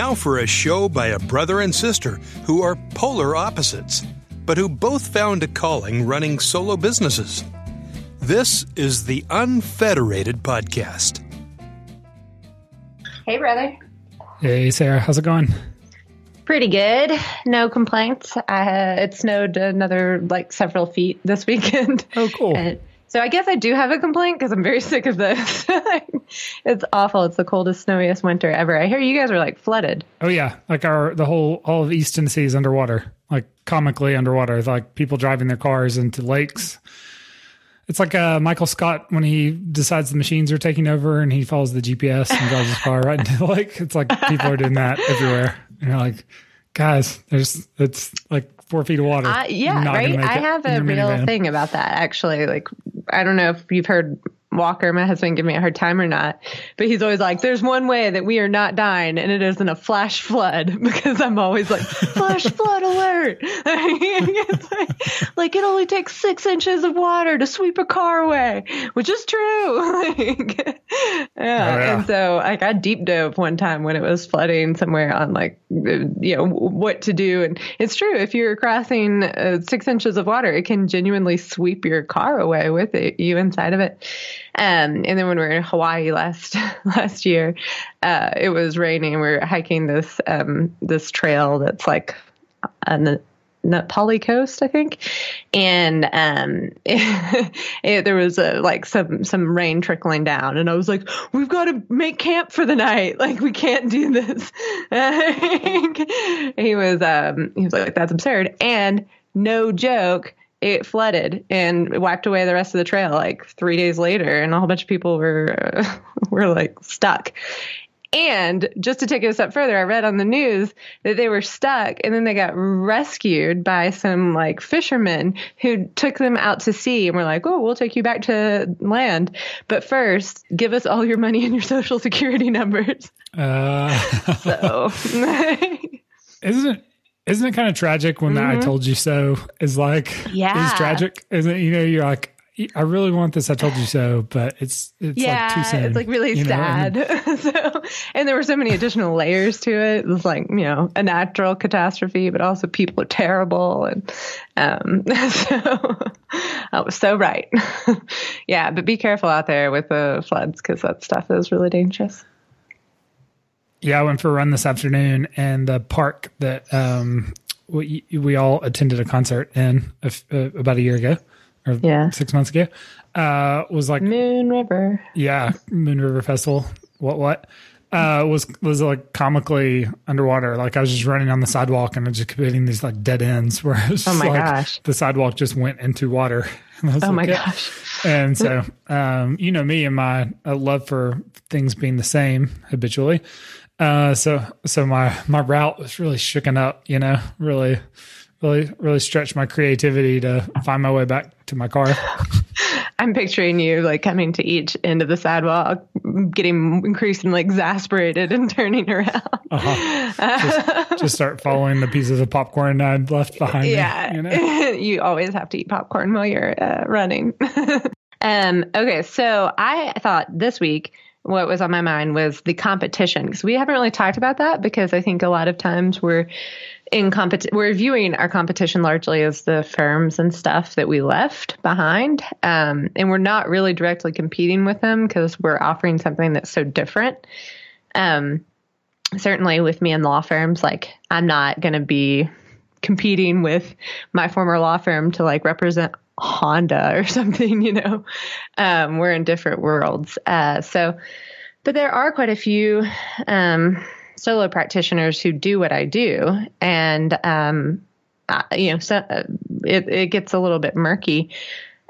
Now for a show by a brother and sister who are polar opposites, but who both found a calling running solo businesses. This is the Unfederated Podcast. Hey, brother. Hey, Sarah. How's it going? Pretty good. No complaints. I, uh, it snowed another like several feet this weekend. Oh, cool. And so I guess I do have a complaint because I'm very sick of this. it's awful. It's the coldest, snowiest winter ever. I hear you guys are like flooded. Oh yeah, like our the whole all of East Tennessee is underwater, like comically underwater. Like people driving their cars into lakes. It's like uh, Michael Scott when he decides the machines are taking over and he follows the GPS and drives his car right into the lake. It's like people are doing that everywhere. And you're like, guys, there's it's like four feet of water. Uh, yeah, right. I have a real minivan. thing about that actually. Like, I don't know if you've heard Walker, my husband, give me a hard time or not. But he's always like, there's one way that we are not dying, and it isn't a flash flood because I'm always like, flash flood alert. like, like, it only takes six inches of water to sweep a car away, which is true. like, yeah. Oh, yeah. And so like, I deep dove one time when it was flooding somewhere on like, you know, what to do. And it's true. If you're crossing uh, six inches of water, it can genuinely sweep your car away with it, you inside of it. Um, and then when we were in Hawaii last last year, uh, it was raining. We were hiking this um, this trail that's like on the Pali Coast, I think, and um, it, it, there was a, like some some rain trickling down, and I was like, "We've got to make camp for the night. Like, we can't do this." he was um, he was like, "That's absurd," and no joke it flooded and wiped away the rest of the trail like three days later and a whole bunch of people were uh, were like stuck. And just to take it a step further i read on the news that they were stuck and then they got rescued by some like fishermen who took them out to sea and were like oh we'll take you back to land. But first give us all your money and your social security numbers. Uh, so isn't isn't it kind of tragic when mm-hmm. "I told you so" is like yeah is tragic? Isn't it? You know, you're like, I really want this. I told you so, but it's it's yeah, like too soon. It's like really sad. And, so, and there were so many additional layers to it. It was like you know a natural catastrophe, but also people are terrible, and um, so I was so right. yeah, but be careful out there with the floods because that stuff is really dangerous. Yeah, I went for a run this afternoon, and the park that um, we we all attended a concert in a, uh, about a year ago, or yeah. six months ago, uh, was like Moon River. Yeah, Moon River Festival. What what? Uh, was was like comically underwater. Like I was just running on the sidewalk and I was just hitting these like dead ends where was oh my like gosh. the sidewalk just went into water. oh like, my gosh! And so, um, you know me and my uh, love for things being the same habitually. Uh, so so my my route was really shooken up, you know, really really really stretched my creativity to find my way back to my car. I'm picturing you like coming to each end of the sidewalk, getting increasingly exasperated and turning around. Uh-huh. Just, just, start following the pieces of popcorn I'd left behind. Yeah, me, you, know? you always have to eat popcorn while you're uh, running. um, okay, so I thought this week what was on my mind was the competition because we haven't really talked about that because I think a lot of times we're in competition we're viewing our competition largely as the firms and stuff that we left behind um, and we're not really directly competing with them because we're offering something that's so different. Um, certainly with me in law firms like i'm not going to be competing with my former law firm to like represent Honda or something, you know. Um, we're in different worlds. Uh, so, but there are quite a few um, solo practitioners who do what I do, and um, uh, you know, so uh, it, it gets a little bit murky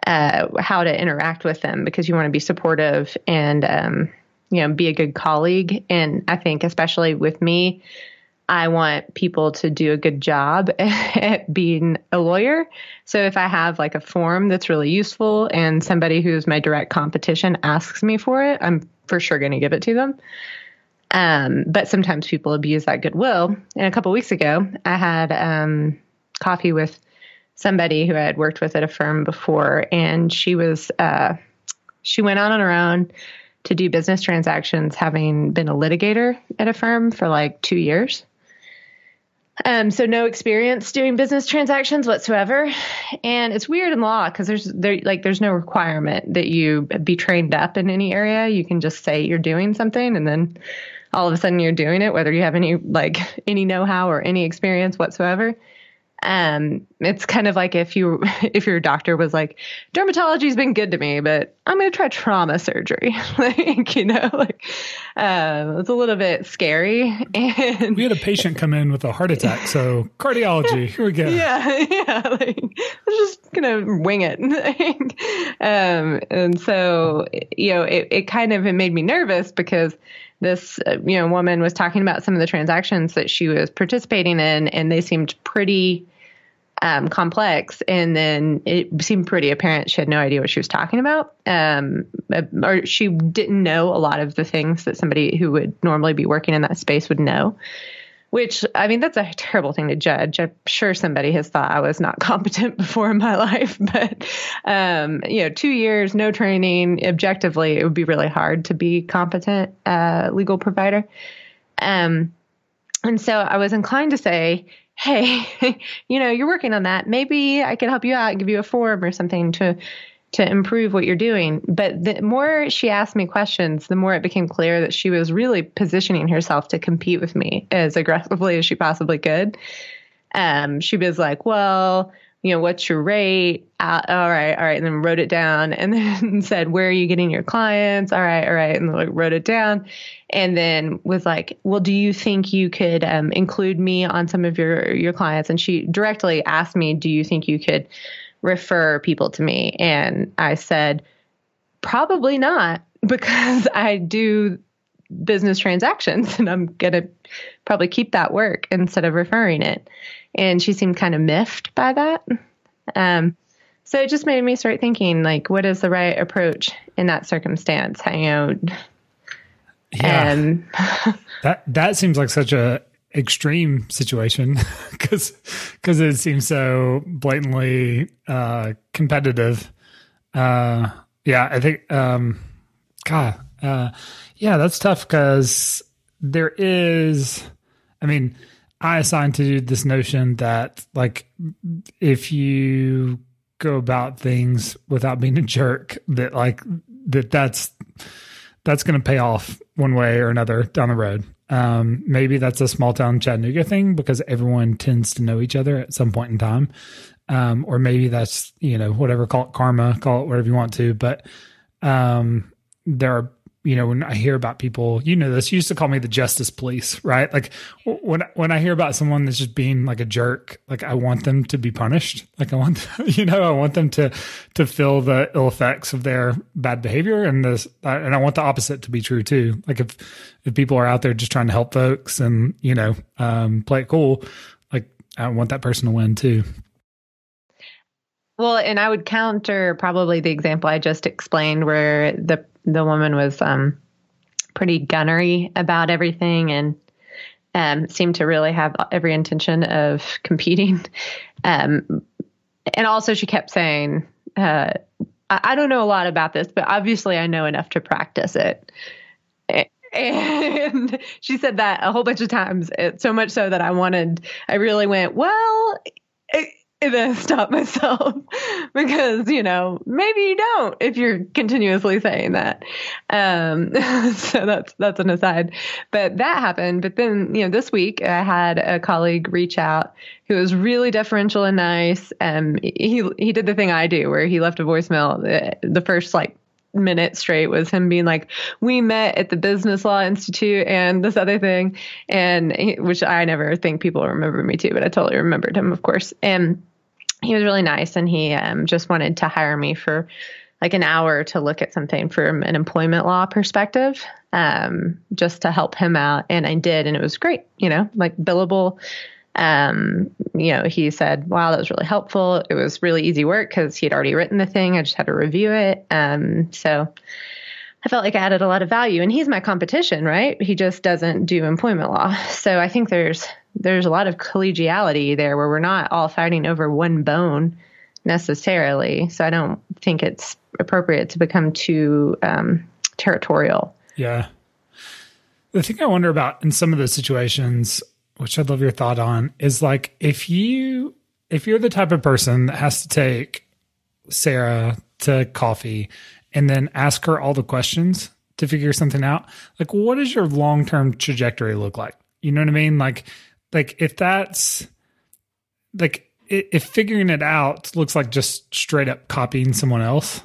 uh, how to interact with them because you want to be supportive and um, you know be a good colleague. And I think especially with me, I want people to do a good job at being a lawyer. So if I have like a form that's really useful and somebody who's my direct competition asks me for it, I'm for sure going to give it to them. Um, but sometimes people abuse that goodwill. And a couple weeks ago, I had um, coffee with somebody who I had worked with at a firm before, and she was uh, she went on her own to do business transactions, having been a litigator at a firm for like two years. Um, so no experience doing business transactions whatsoever, and it's weird in law because there's there like there's no requirement that you be trained up in any area. You can just say you're doing something, and then all of a sudden you're doing it, whether you have any like any know how or any experience whatsoever. Um, it's kind of like if you if your doctor was like, dermatology's been good to me, but I'm going to try trauma surgery. like you know, like uh, it's a little bit scary. And we had a patient come in with a heart attack, so cardiology. Here we go. Yeah, yeah. Like I'm just gonna wing it. um, and so you know, it it kind of it made me nervous because this uh, you know woman was talking about some of the transactions that she was participating in and they seemed pretty um, complex, and then it seemed pretty apparent she had no idea what she was talking about, um, uh, or she didn't know a lot of the things that somebody who would normally be working in that space would know. Which I mean, that's a terrible thing to judge. I'm sure somebody has thought I was not competent before in my life, but um, you know, two years, no training. Objectively, it would be really hard to be competent uh, legal provider. Um, and so I was inclined to say, hey, you know, you're working on that. Maybe I can help you out, give you a form or something to to improve what you're doing. But the more she asked me questions, the more it became clear that she was really positioning herself to compete with me as aggressively as she possibly could. Um, she was like, well, you know, what's your rate? Uh, all right, all right. And then wrote it down and then said, where are you getting your clients? All right, all right. And like wrote it down and then was like, well, do you think you could um, include me on some of your, your clients? And she directly asked me, do you think you could refer people to me? And I said, probably not because I do business transactions and I'm going to probably keep that work instead of referring it and she seemed kind of miffed by that. Um, so it just made me start thinking, like, what is the right approach in that circumstance? You know, yeah, um, that that seems like such a extreme situation because because it seems so blatantly uh, competitive. Uh, yeah, I think, um, God, uh, yeah, that's tough because there is, I mean I assigned to this notion that like if you go about things without being a jerk, that like that that's that's going to pay off one way or another down the road. Um, maybe that's a small town Chattanooga thing because everyone tends to know each other at some point in time. Um, or maybe that's, you know, whatever, call it karma, call it whatever you want to. But um, there are you know, when I hear about people, you know, this used to call me the justice police, right? Like when when I hear about someone that's just being like a jerk, like I want them to be punished. Like I want, you know, I want them to to feel the ill effects of their bad behavior, and this, and I want the opposite to be true too. Like if if people are out there just trying to help folks and you know um, play it cool, like I want that person to win too. Well, and I would counter probably the example I just explained where the the woman was um, pretty gunnery about everything and um, seemed to really have every intention of competing. Um, and also, she kept saying, uh, I, I, don't know a lot about this, but obviously, I know enough to practice it. And she said that a whole bunch of times, so much so that I wanted, I really went, well, and then stop myself. Because you know maybe you don't if you're continuously saying that. Um, so that's that's an aside. But that happened. But then you know this week i had a colleague reach out who was really deferential and nice. Um he he did the thing i do where he left a voicemail. The, first like minute straight was him being like, "We met at the Business Law Institute and this other thing," and he, which I never think people remember me too, but I totally remembered him, of course. And he was really nice and he um, just wanted to hire me for like an hour to look at something from an employment law perspective um, just to help him out and i did and it was great you know like billable um, you know he said wow that was really helpful it was really easy work because he had already written the thing i just had to review it um, so I felt like I added a lot of value and he's my competition, right? He just doesn't do employment law. So I think there's there's a lot of collegiality there where we're not all fighting over one bone necessarily. So I don't think it's appropriate to become too um, territorial. Yeah. The thing I wonder about in some of those situations, which I'd love your thought on, is like if you if you're the type of person that has to take Sarah to coffee and then ask her all the questions to figure something out, like what does your long term trajectory look like? You know what I mean? Like like if that's like if figuring it out looks like just straight up copying someone else,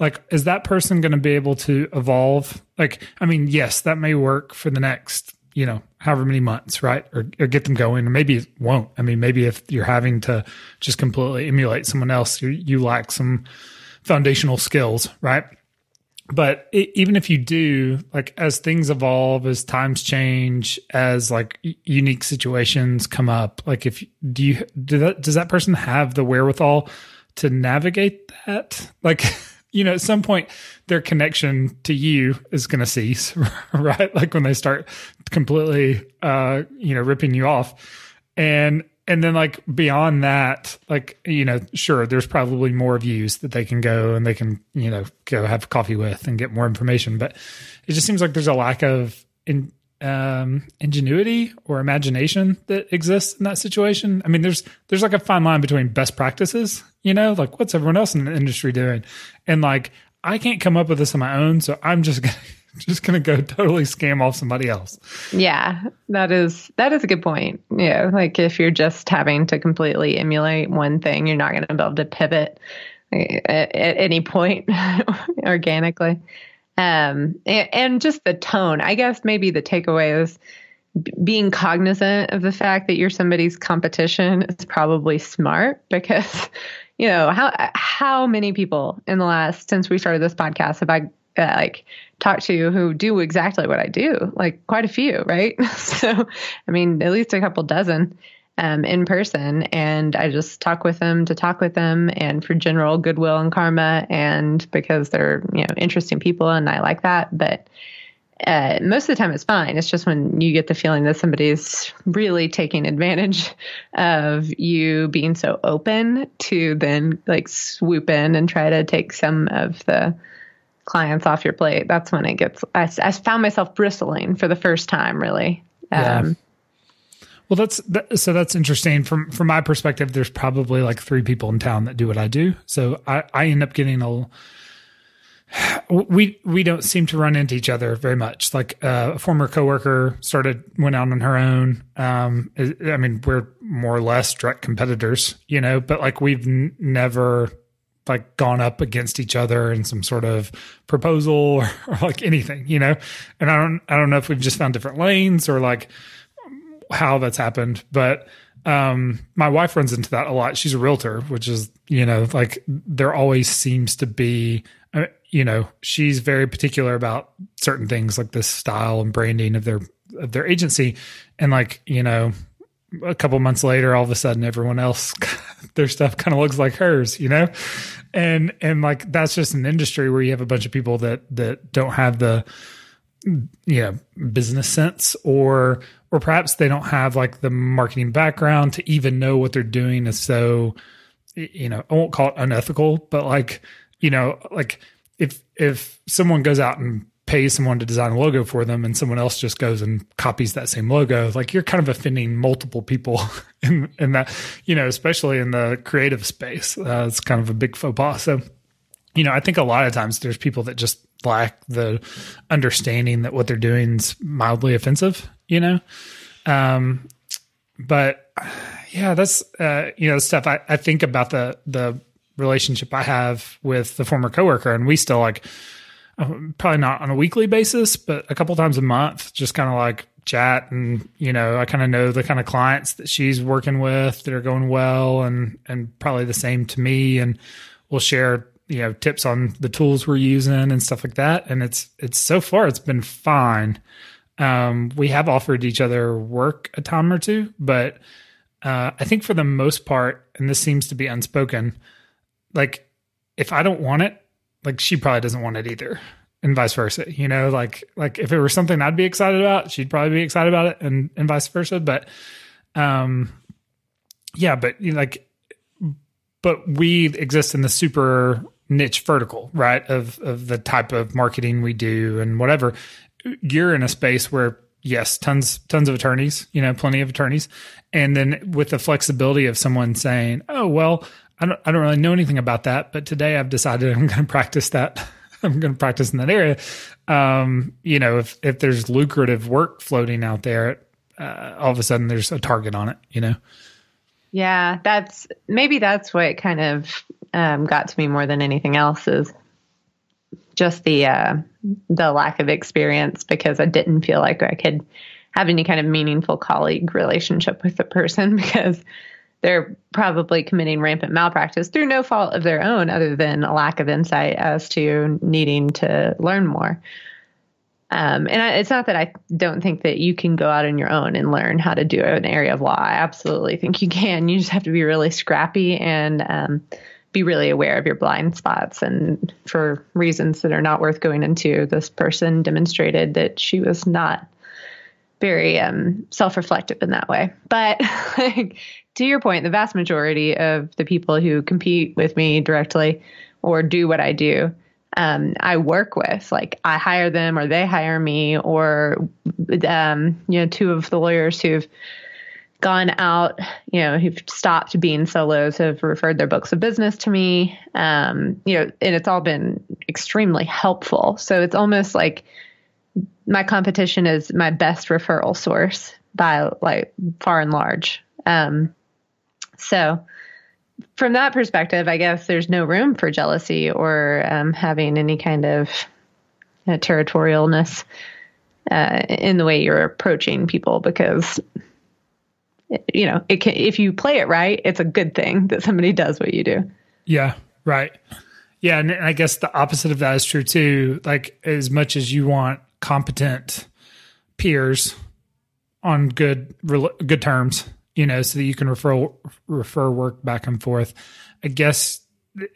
like is that person going to be able to evolve? Like i mean yes that may work for the next you know however many months right? Or, or get them going maybe it won't. I mean maybe if you're having to just completely emulate someone else you, you lack some foundational skills right but it, even if you do like as things evolve as times change as like unique situations come up like if do you do that does that person have the wherewithal to navigate that like you know, at some point their connection to you is going to cease, right? Like when they start completely, uh, you know, ripping you off. And, and then like beyond that, like, you know, sure, there's probably more views that they can go and they can, you know, go have coffee with and get more information. But it just seems like there's a lack of in, um, ingenuity or imagination that exists in that situation. I mean, there's there's like a fine line between best practices, you know, like what's everyone else in the industry doing, and like I can't come up with this on my own, so I'm just gonna, just gonna go totally scam off somebody else. Yeah, that is that is a good point. Yeah, like if you're just having to completely emulate one thing, you're not going to be able to pivot at, at any point organically um, and, and just the tone. I guess maybe the takeaway is being cognizant of the fact that you're somebody's competition is probably smart because you know how how many people in the last since we started this podcast have I like talk to who do exactly what I do like quite a few right? So I mean at least a couple dozen um, in person and I just talk with them to talk with them and for general goodwill and karma and because they're you know interesting people and I like that but uh, most of the time it's fine. It's just when you get the feeling that somebody's really taking advantage of you being so open to then like swoop in and try to take some of the clients off your plate that's when it gets I, I found myself bristling for the first time really um, yeah well, that's that, so that's interesting from from my perspective. There's probably like three people in town that do what I do, so I I end up getting a. We we don't seem to run into each other very much. Like uh, a former coworker started went out on her own. Um, I mean, we're more or less direct competitors, you know, but like we've n- never like gone up against each other in some sort of proposal or, or like anything, you know. And I don't I don't know if we've just found different lanes or like how that's happened, but um, my wife runs into that a lot. She's a realtor, which is, you know, like there always seems to be, uh, you know, she's very particular about certain things like the style and branding of their of their agency, and like you know, a couple months later, all of a sudden, everyone else their stuff kind of looks like hers, you know, and and like that's just an industry where you have a bunch of people that that don't have the you know business sense or or perhaps they don't have like the marketing background to even know what they're doing is so you know i won't call it unethical but like you know like if if someone goes out and pays someone to design a logo for them and someone else just goes and copies that same logo like you're kind of offending multiple people in in that you know especially in the creative space uh, it's kind of a big faux pas so you know i think a lot of times there's people that just lack the understanding that what they're doing is mildly offensive, you know? Um, but yeah, that's, uh, you know, stuff I, I think about the, the relationship I have with the former coworker and we still like, uh, probably not on a weekly basis, but a couple times a month, just kind of like chat and you know i kind of know the kind of clients that she's working with that are going well and and probably the same to me and we'll share you know tips on the tools we're using and stuff like that. And it's it's so far it's been fine. Um, we have offered each other work a time or two but uh, i think for the most part and this seems to be unspoken like if i don't want it like she probably doesn't want it either and vice versa you know like like if it were something i'd be excited about she'd probably be excited about it and and vice versa but um yeah but you know, like but we exist in the super niche vertical, right? Of of the type of marketing we do and whatever. You're in a space where yes, tons tons of attorneys, you know, plenty of attorneys, and then with the flexibility of someone saying, "Oh, well, I don't I don't really know anything about that, but today I've decided I'm going to practice that. I'm going to practice in that area." Um, you know, if if there's lucrative work floating out there, uh, all of a sudden there's a target on it, you know. Yeah, that's maybe that's what kind of um, got to me more than anything else is just the uh, the lack of experience because I didn't feel like I could have any kind of meaningful colleague relationship with the person because they're probably committing rampant malpractice through no fault of their own other than a lack of insight as to needing to learn more. Um, and I, it's not that I don't think that you can go out on your own and learn how to do an area of law. I absolutely think you can. You just have to be really scrappy and um, be really aware of your blind spots. And for reasons that are not worth going into, this person demonstrated that she was not very um, self-reflective in that way. But like, to your point, the vast majority of the people who compete with me directly or do what I do um, I work with. Like I hire them or they hire me, or um, you know, two of the lawyers who've gone out, you know, who've stopped being solos have referred their books of business to me. Um, you know, and it's all been extremely helpful. So it's almost like my competition is my best referral source by like far and large. Um, so from that perspective, I guess there's no room for jealousy or um, having any kind of territorialness uh, in the way you're approaching people because you know it can, if you play it right, it's a good thing that somebody does what you do. Yeah, right. Yeah, and I guess the opposite of that is true too. Like as much as you want competent peers on good good terms you know, so that you can refer refer work back and forth. I guess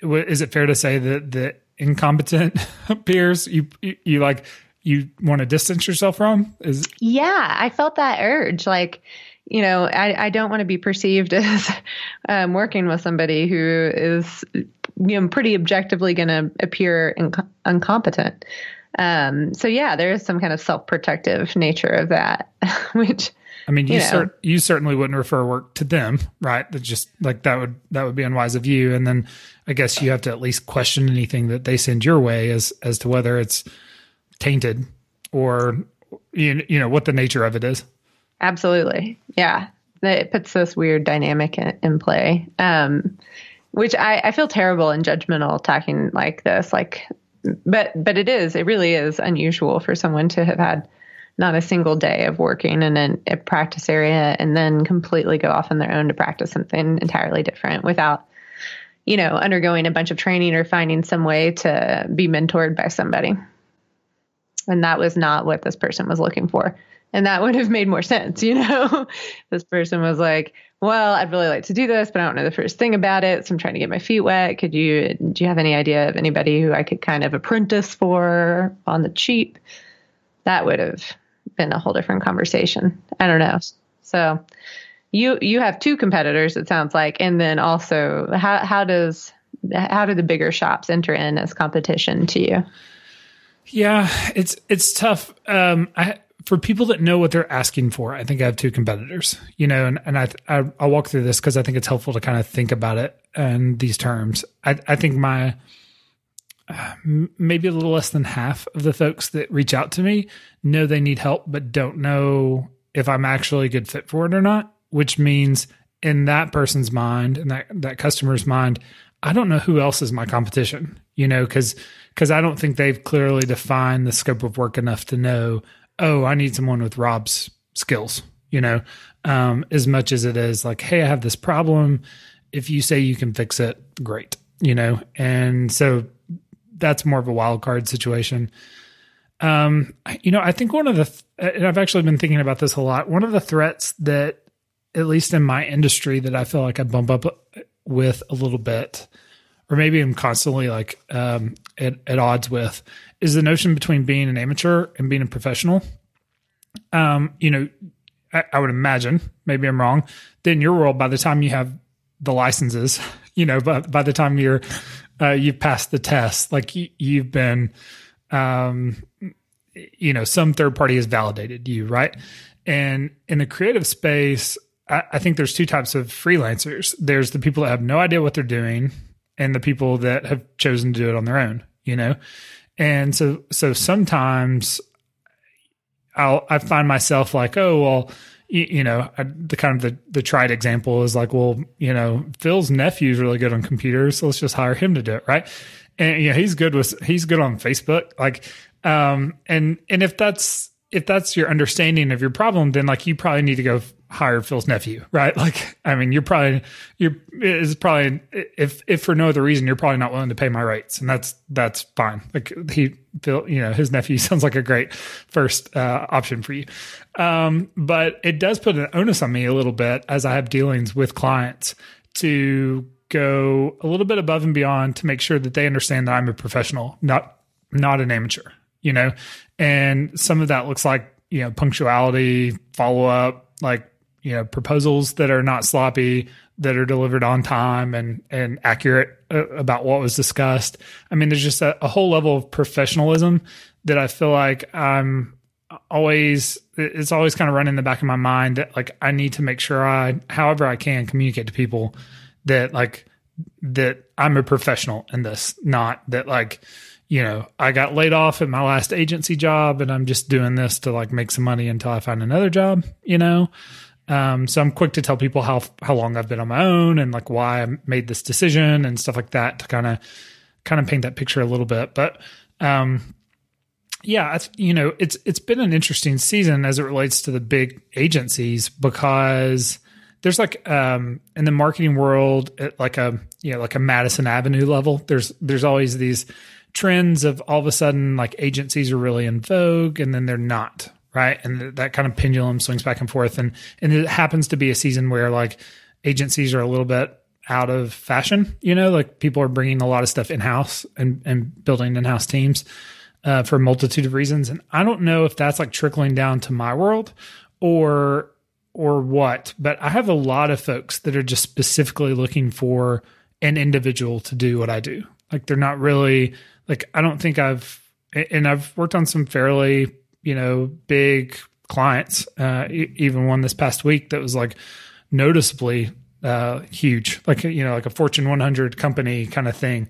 is it fair to say that the incompetent peers you, you, like you want to distance yourself from? Is yeah, I felt that urge, like you know, I, I don't want to be perceived as um, working with somebody who is, you know, pretty objectively going to appear inc- incompetent. Um, so yeah, there is some kind of self-protective nature of that, which I mean, you you, cer- you certainly wouldn't refer work to them, right? That just like that would that would be unwise of you. And then I guess you have to at least question anything that they send your way as as to whether it's tainted or you you know what the nature of it is. Absolutely, yeah. It puts this weird dynamic in, in play, um, which I, I feel terrible and judgmental talking like this. Like, but but it is. It really is unusual for someone to have had not a single day of working in an, a practice area and then completely go off on their own to practice something entirely different without you know undergoing a bunch of training or finding some way to be mentored by somebody and that was not what this person was looking for and that would have made more sense you know this person was like well i'd really like to do this but i don't know the first thing about it so i'm trying to get my feet wet could you do you have any idea of anybody who i could kind of apprentice for on the cheap that would have been a whole different conversation. I don't know. So you you have two competitors it sounds like and then also how how does how do the bigger shops enter in as competition to you? Yeah, it's it's tough. Um, I for people that know what they're asking for, I think I have two competitors. You know, and and I, I will walk through this because I think it's helpful to kind of think about it in these terms. I I think my maybe a little less than half of the folks that reach out to me know they need help, but don't know if I'm actually a good fit for it or not, which means in that person's mind and that, that customer's mind, I don't know who else is my competition, you know, cause, cause I don't think they've clearly defined the scope of work enough to know, oh, I need someone with Rob's skills, you know, um, as much as it is like, Hey, I have this problem. If you say you can fix it, great, you know? And so that's more of a wild card situation. Um, you know, I think one of the, th- and I've actually been thinking about this a lot. One of the threats that, at least in my industry, that I feel like I bump up with a little bit, or maybe I'm constantly like um, at, at odds with, is the notion between being an amateur and being a professional. Um, you know, I, I would imagine, maybe I'm wrong, that in your world, by the time you have the licenses, you know, by, by the time you're Uh, you've passed the test. Like you, you've been, um, you know, some third party has validated you, right? And in the creative space, I, I think there's two types of freelancers. There's the people that have no idea what they're doing, and the people that have chosen to do it on their own. You know, and so so sometimes I'll I find myself like, oh well, you, you know, I, the kind of the the tried example is like, well, you know, Phil's nephew is really good on computers, so let's just hire him to do it, right? And yeah, he's good with he's good on Facebook, like, um, and and if that's if that's your understanding of your problem, then like you probably need to go hire Phil's nephew, right? Like, I mean, you're probably you're is probably if if for no other reason, you're probably not willing to pay my rates, and that's that's fine. Like he Phil, you know, his nephew sounds like a great first uh, option for you. Um, but it does put an onus on me a little bit as I have dealings with clients to go a little bit above and beyond to make sure that they understand that I'm a professional, not not an amateur. You know, and some of that looks like you know punctuality, follow up, like you know proposals that are not sloppy that are delivered on time and and accurate uh, about what was discussed. I mean there's just a, a, whole level of professionalism that i feel like i'm always it's always kind of running in the back of my mind that like i need to make sure i however i can communicate to people that like that i'm a professional in this not that like you know i got laid off at my last agency job and i'm just doing this to like make some money until i find another job you know um, so I'm quick to tell people how how long I've been on my own and like why I made this decision and stuff like that to kind of kind of paint that picture a little bit. But um, yeah, you know, it's it's been an interesting season as it relates to the big agencies because there's like um, in the marketing world, at like a you know like a Madison Avenue level. There's there's always these trends of all of a sudden like agencies are really in vogue and then they're not right? And that kind of pendulum swings back and forth. And and it happens to be a season where like agencies are a little bit out of fashion. You know, like people are bringing a lot of stuff in house and and building in house teams uh, for a multitude of reasons. And I don't know if that's like trickling down to my world or or what. But I have a lot of folks that are just specifically looking for an individual to do what I do. Like they're not really like I don't think I've and I've worked on some fairly you know, big clients, uh, even one this past week that was like noticeably uh, huge, like, you know, like a Fortune 100 company kind of thing.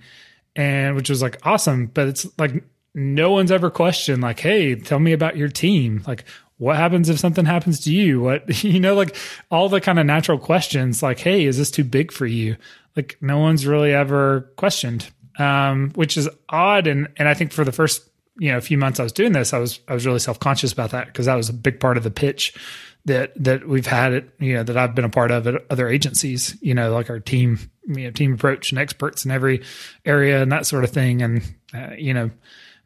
And which was like awesome. But it's like no one's ever questioned, like, hey, tell me about your team. Like, what happens if something happens to you? What, you know, like all the kind of natural questions, like, hey, is this too big for you? Like, no one's really ever questioned, um, which is odd. And, and I think for the first you know few months I was doing this, I was I was really self conscious about that because that was a big part of the pitch that that we've had it you know that I've been a part of at other agencies. You know, like our team you know team approach and experts in every area and that sort of thing. And uh, you know,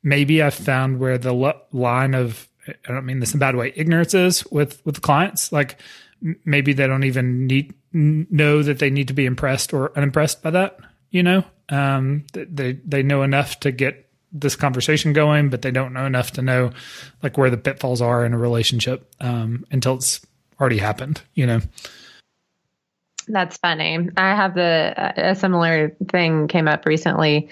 maybe I found where the line of I don't mean this in a bad way ignorance is with with clients. Like maybe they don't even need know that they need to be impressed or unimpressed by that. You know, um, they they know enough to get this conversation going, but they don't know enough to know like where the pitfalls are in a relationship um, until it's already happened. You know. That's funny. I have the a similar thing came up recently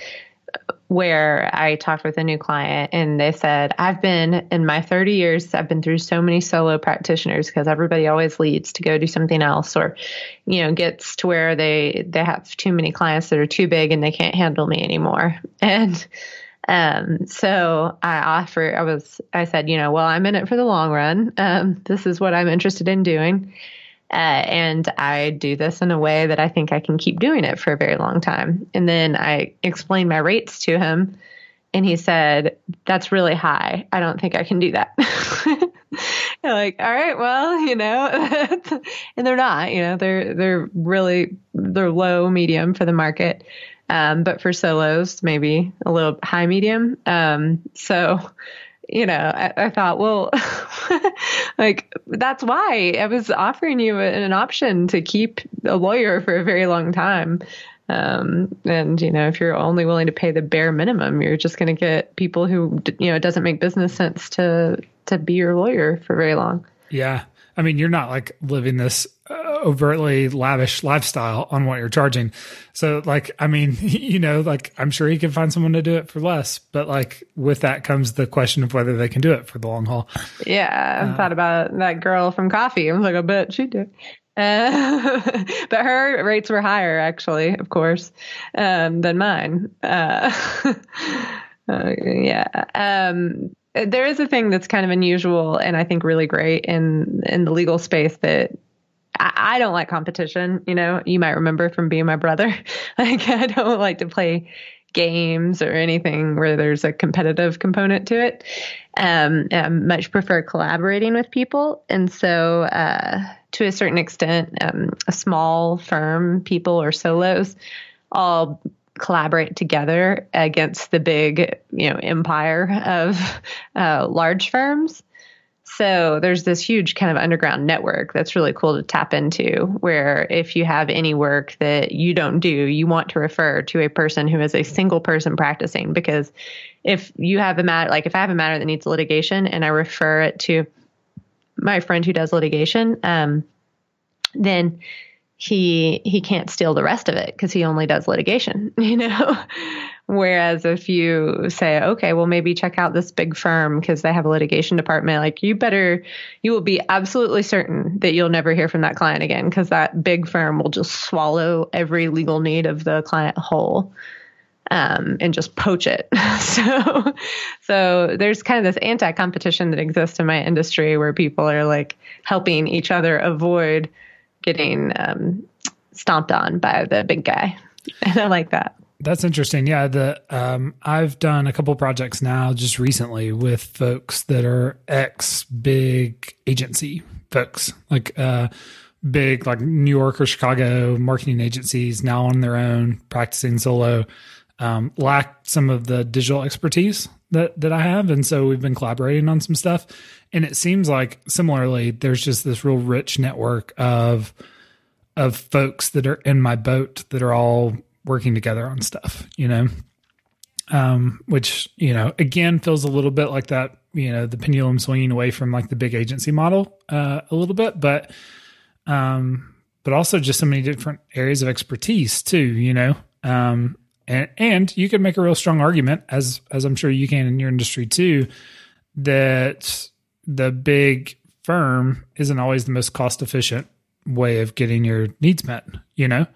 where I talked with a new client and they said, I've been in my 30 years, I've been through so many solo practitioners because everybody always leads to go do something else or, you know, gets to where they, they have too many clients that are too big and they can't handle me anymore. And um, so I offer, I was, I said, you know, well, I'm in it for the long run. Um, this is what I'm interested in doing. Uh, and I do this in a way that I think I can keep doing it for a very long time. And then I explained my rates to him, and he said, That's really high. I don't think I can do that. like, all right, well, you know, and they're not, you know, they're they're really they're low medium for the market. Um, but for solos, maybe a little high medium. Um, so, you know, I, I thought, well, like that's why I was offering you an option to keep a lawyer for a very long time. Um, and you know, if you're only willing to pay the bare minimum, you're just going to get people who, you know, it doesn't make business sense to to be your lawyer for very long. Yeah, I mean, you're not like living this uh, overtly lavish lifestyle on what you're charging. So like, I mean, you know, like I'm sure he can find someone to do it for less, but like with that comes the question of whether they can do it for the long haul. Yeah. I uh, thought about that girl from coffee. I was like, I bet she'd do it. Uh, but her rates were higher, actually, of course, um, than mine. Uh, uh, yeah. Um, there is a thing that's kind of unusual and I think really great in in the legal space that I, I don't like competition. You know, you might remember from being my brother. like I don't like to play games or anything where there's a competitive component to it. Um, I much prefer collaborating with people, and so uh, to a certain extent, um, a small firm, people or solos, all collaborate together against the big, you know, empire of uh, large firms. So there's this huge kind of underground network that's really cool to tap into. Where if you have any work that you don't do, you want to refer to a person who is a single person practicing. Because if you have a matter, like if I have a matter that needs litigation and I refer it to my friend who does litigation, um, then he he can't steal the rest of it because he only does litigation, you know. Whereas if you say, okay, well maybe check out this big firm because they have a litigation department, like you better you will be absolutely certain that you'll never hear from that client again because that big firm will just swallow every legal need of the client whole. Um, and just poach it. so, so there's kind of this anti-competition that exists in my industry where people are like helping each other avoid getting um, stomped on by the big guy. And I like that. That's interesting. Yeah, the um, I've done a couple projects now just recently with folks that are ex big agency folks, like uh, big like New York or Chicago marketing agencies now on their own, practicing solo. Um, lack some of the digital expertise that that I have, and so we've been collaborating on some stuff. And it seems like similarly, there's just this real rich network of of folks that are in my boat that are all working together on stuff, you know. Um, which you know again feels a little bit like that you know the pendulum swinging away from like the big agency model uh, a little bit but um but also just so many different areas of expertise too you know um and and you can make a real strong argument as as i'm sure you can in your industry too that the big firm isn't always the most cost efficient way of getting your needs met, you know?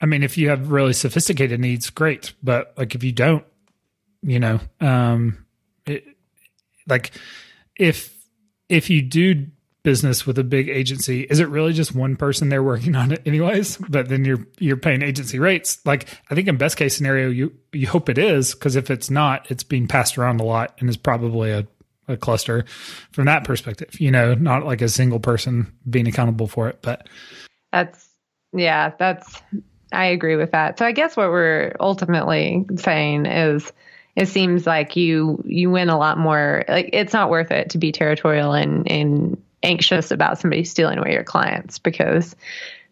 I mean, if you have really sophisticated needs, great. But like if you don't, you know, um, it, like if, if you do business with a big agency, is it really just one person there working on it anyways? But then you're, you're paying agency rates. Like I think in best case scenario, you, you hope it is. Cause if it's not, it's being passed around a lot and is probably a a cluster from that perspective, you know, not like a single person being accountable for it, but that's yeah, that's I agree with that. So I guess what we're ultimately saying is it seems like you you win a lot more like it's not worth it to be territorial and and anxious about somebody stealing away your clients because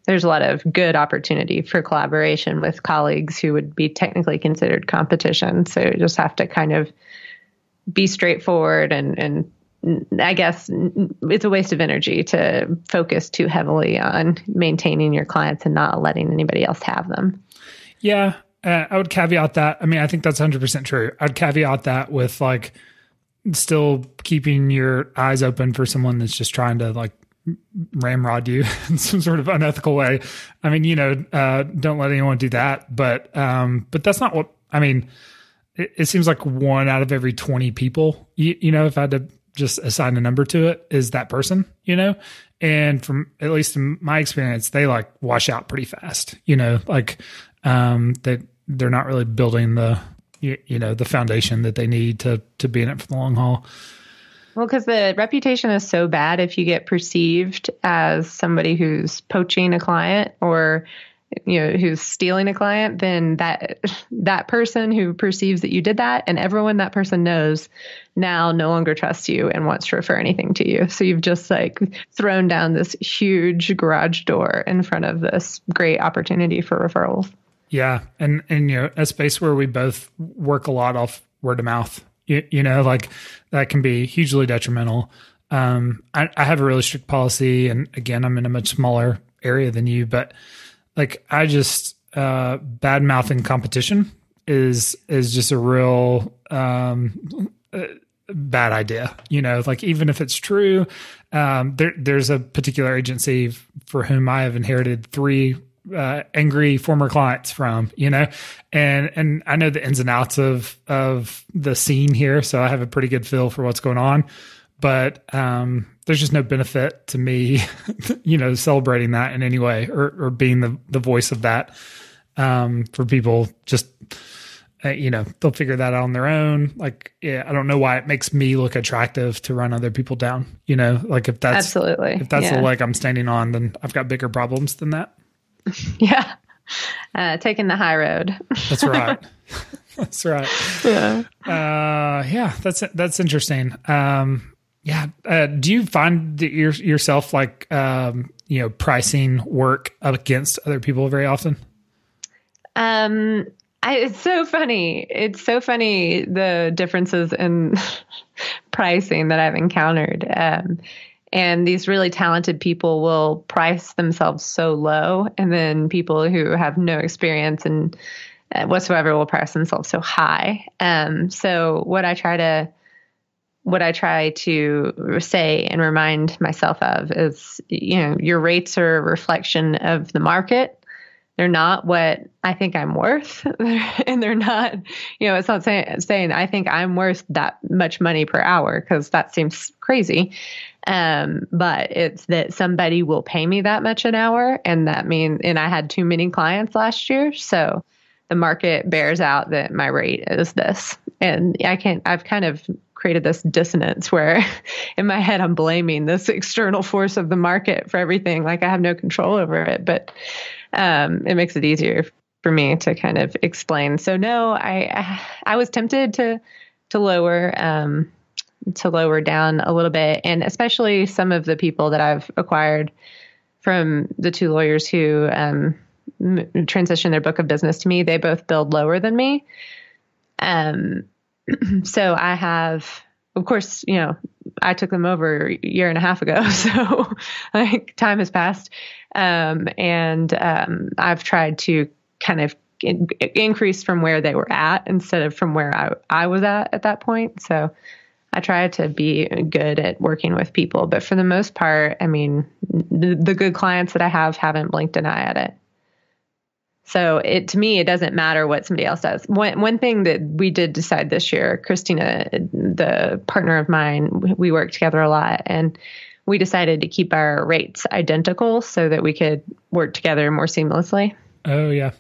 there's a lot of good opportunity for collaboration with colleagues who would be technically considered competition. So you just have to kind of be straightforward and and I guess it's a waste of energy to focus too heavily on maintaining your clients and not letting anybody else have them. Yeah, uh, I would caveat that. I mean, I think that's 100% true. I'd caveat that with like still keeping your eyes open for someone that's just trying to like ramrod you in some sort of unethical way. I mean, you know, uh, don't let anyone do that. But um, but that's not what I mean it, seems like one out of every 20 people, you, you know, if I had to just assign a number to it, is that person, you know? And from at least in my experience, they like wash out pretty fast, you know, like um, they, they're not really building the, you, you know, the foundation that they need to, to be in it for the long haul. Well, because the reputation is so bad if you get perceived as somebody who's poaching a client or you know who's stealing a client then that that person who perceives that you did that and everyone that person knows now no longer trusts you and wants to refer anything to you. So you've just like thrown down this huge garage door in front of this great opportunity for referrals. Yeah. And and you know a space where we both work a lot off word of mouth you, you know like that can be hugely detrimental. Um I, I have a really strict policy and again i'm in a much smaller area than you, but like I just uh, bad mouthing competition is is just a real um, uh, bad idea. You know, like even if it's true, um, there, there's a particular agency for whom I have inherited three uh, angry former clients from, you know, and and I know the ins and outs of of the scene here, so I have a pretty good feel for what's going on. But um, there's just no benefit to me, you know, celebrating that in any way or, or being the the voice of that um, for people. Just uh, you know, they'll figure that out on their own. Like, yeah, I don't know why it makes me look attractive to run other people down. You know, like if that's absolutely if that's yeah. the leg I'm standing on, then I've got bigger problems than that. Yeah. Uh, taking the high road. That's right. that's right. Yeah. Uh, yeah, that's that's interesting. Um, yeah. Uh, do you find your, yourself like um, you know pricing work against other people very often? Um, I, it's so funny. It's so funny the differences in pricing that I've encountered. Um, and these really talented people will price themselves so low, and then people who have no experience and uh, whatsoever will price themselves so high. Um, so what I try to what I try to say and remind myself of is, you know, your rates are a reflection of the market. They're not what I think I'm worth, and they're not, you know, it's not saying saying I think I'm worth that much money per hour because that seems crazy. Um, but it's that somebody will pay me that much an hour, and that means, and I had too many clients last year, so the market bears out that my rate is this, and I can't. I've kind of created this dissonance where in my head I'm blaming this external force of the market for everything, like I have no control over it, but um, it makes it easier for me to kind of explain. So no, I I was tempted to to lower. Um, to lower down a little bit. And especially some of the people that I've acquired from the two lawyers who um, their book of business to me, they both billed lower than me. Um, so I have, of course, you know, I took them over a year and a half ago. So like time has passed. Um, and um, I've tried to kind of in- increase from where they were at instead of from where I, I was at at that point. So I try to be good at working with people, but for the most part, I mean, the, the good clients that I have haven't blinked an eye at it. So it to me, it doesn't matter what somebody else does. One one thing that we did decide this year, Christina, the partner of mine, we work together a lot, and we decided to keep our rates identical so that we could work together more seamlessly. Oh yeah.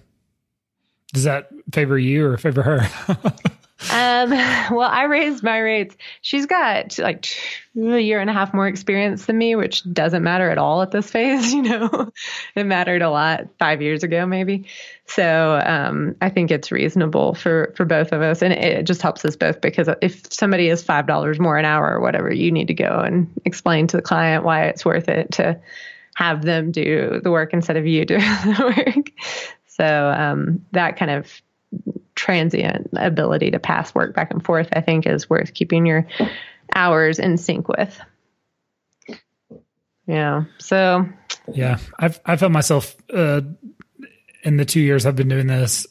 Does that favor you or favor her? Um, well, I raised my rates. She's got like a year and a half more experience than me, which doesn't matter at all at this phase. You know, it mattered a lot five years ago, maybe. So um, I think it's reasonable for for both of us, and it just helps us both because if somebody is five dollars more an hour or whatever, you need to go and explain to the client why it's worth it to have them do the work instead of you doing the work. So um, that kind of transient ability to pass work back and forth, I think is worth keeping your hours in sync with. Yeah. So. Yeah, I've I found myself uh, in the two years I've been doing this,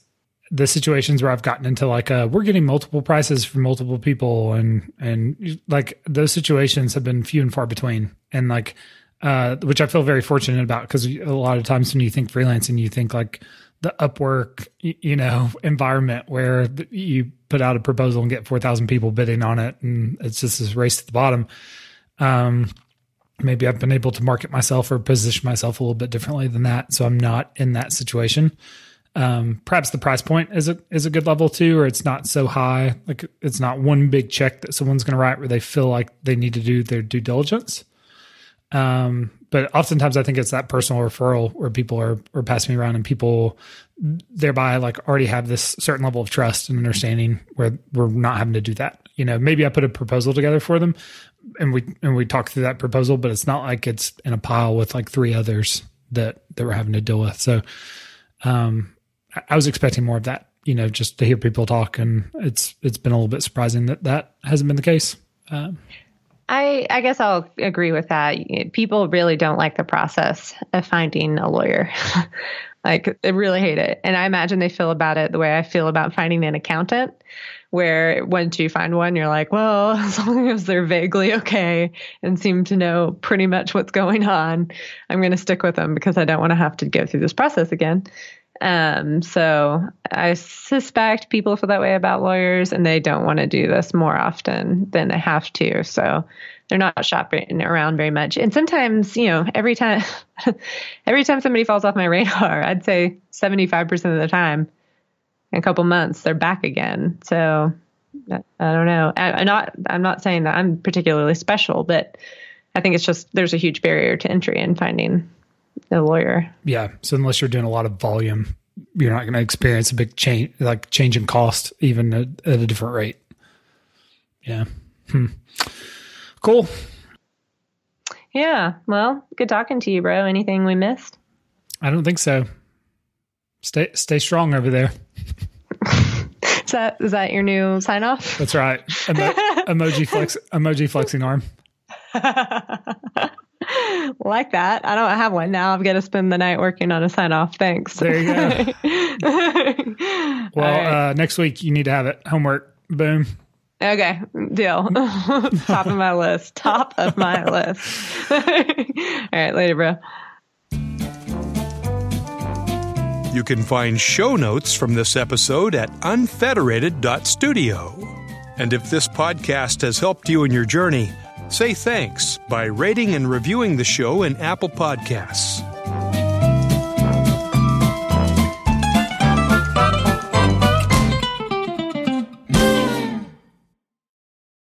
the situations where I've gotten into like uh, we're getting multiple prices from multiple people, and and like those situations have been few and far between, and like uh, which I feel very fortunate about because a lot of times when you think freelancing, you think like the Upwork, you know, environment where you put out a proposal and get 4,000 people bidding on it. And it's just this race to the bottom. Um, maybe I've been able to market myself or position myself a little bit differently than that. So I'm not in that situation. Um, perhaps the price point is a, is a good level too, or it's not so high. Like it's not one big check that someone's going to write where they feel like they need to do their due diligence. Um, but oftentimes I think it's that personal referral where people are, are passing me around and people thereby like already have this certain level of trust and understanding where we're not having to do that. You know, maybe I put a proposal together for them and we, and we talk through that proposal, but it's not like it's in a pile with like three others that, that we're having to deal with. So, um, I was expecting more of that, you know, just to hear people talk and it's, it's been a little bit surprising that that hasn't been the case. Um, I I guess I'll agree with that. People really don't like the process of finding a lawyer. like they really hate it. And I imagine they feel about it the way I feel about finding an accountant where once you find one you're like, well, as long as they're vaguely okay and seem to know pretty much what's going on, I'm going to stick with them because I don't want to have to go through this process again. Um, so I suspect people feel that way about lawyers and they don't want to do this more often than they have to. So they're not shopping around very much. And sometimes, you know, every time, every time somebody falls off my radar, I'd say 75% of the time in a couple months, they're back again. So I don't know. I, am not, I'm not saying that I'm particularly special, but I think it's just, there's a huge barrier to entry in finding a lawyer. Yeah. So unless you're doing a lot of volume, you're not going to experience a big change, like change in cost, even at, at a different rate. Yeah. Hmm. Cool. Yeah. Well, good talking to you, bro. Anything we missed? I don't think so. Stay stay strong over there. is that is that your new sign off? That's right. Emo- emoji flex emoji flexing arm. like that. I don't have one now. I've got to spend the night working on a sign off. Thanks. There you go. well, right. uh, next week you need to have it. Homework. Boom. Okay, deal. Top of my list. Top of my list. All right, later, bro. You can find show notes from this episode at unfederated.studio. And if this podcast has helped you in your journey, Say thanks by rating and reviewing the show in Apple Podcasts.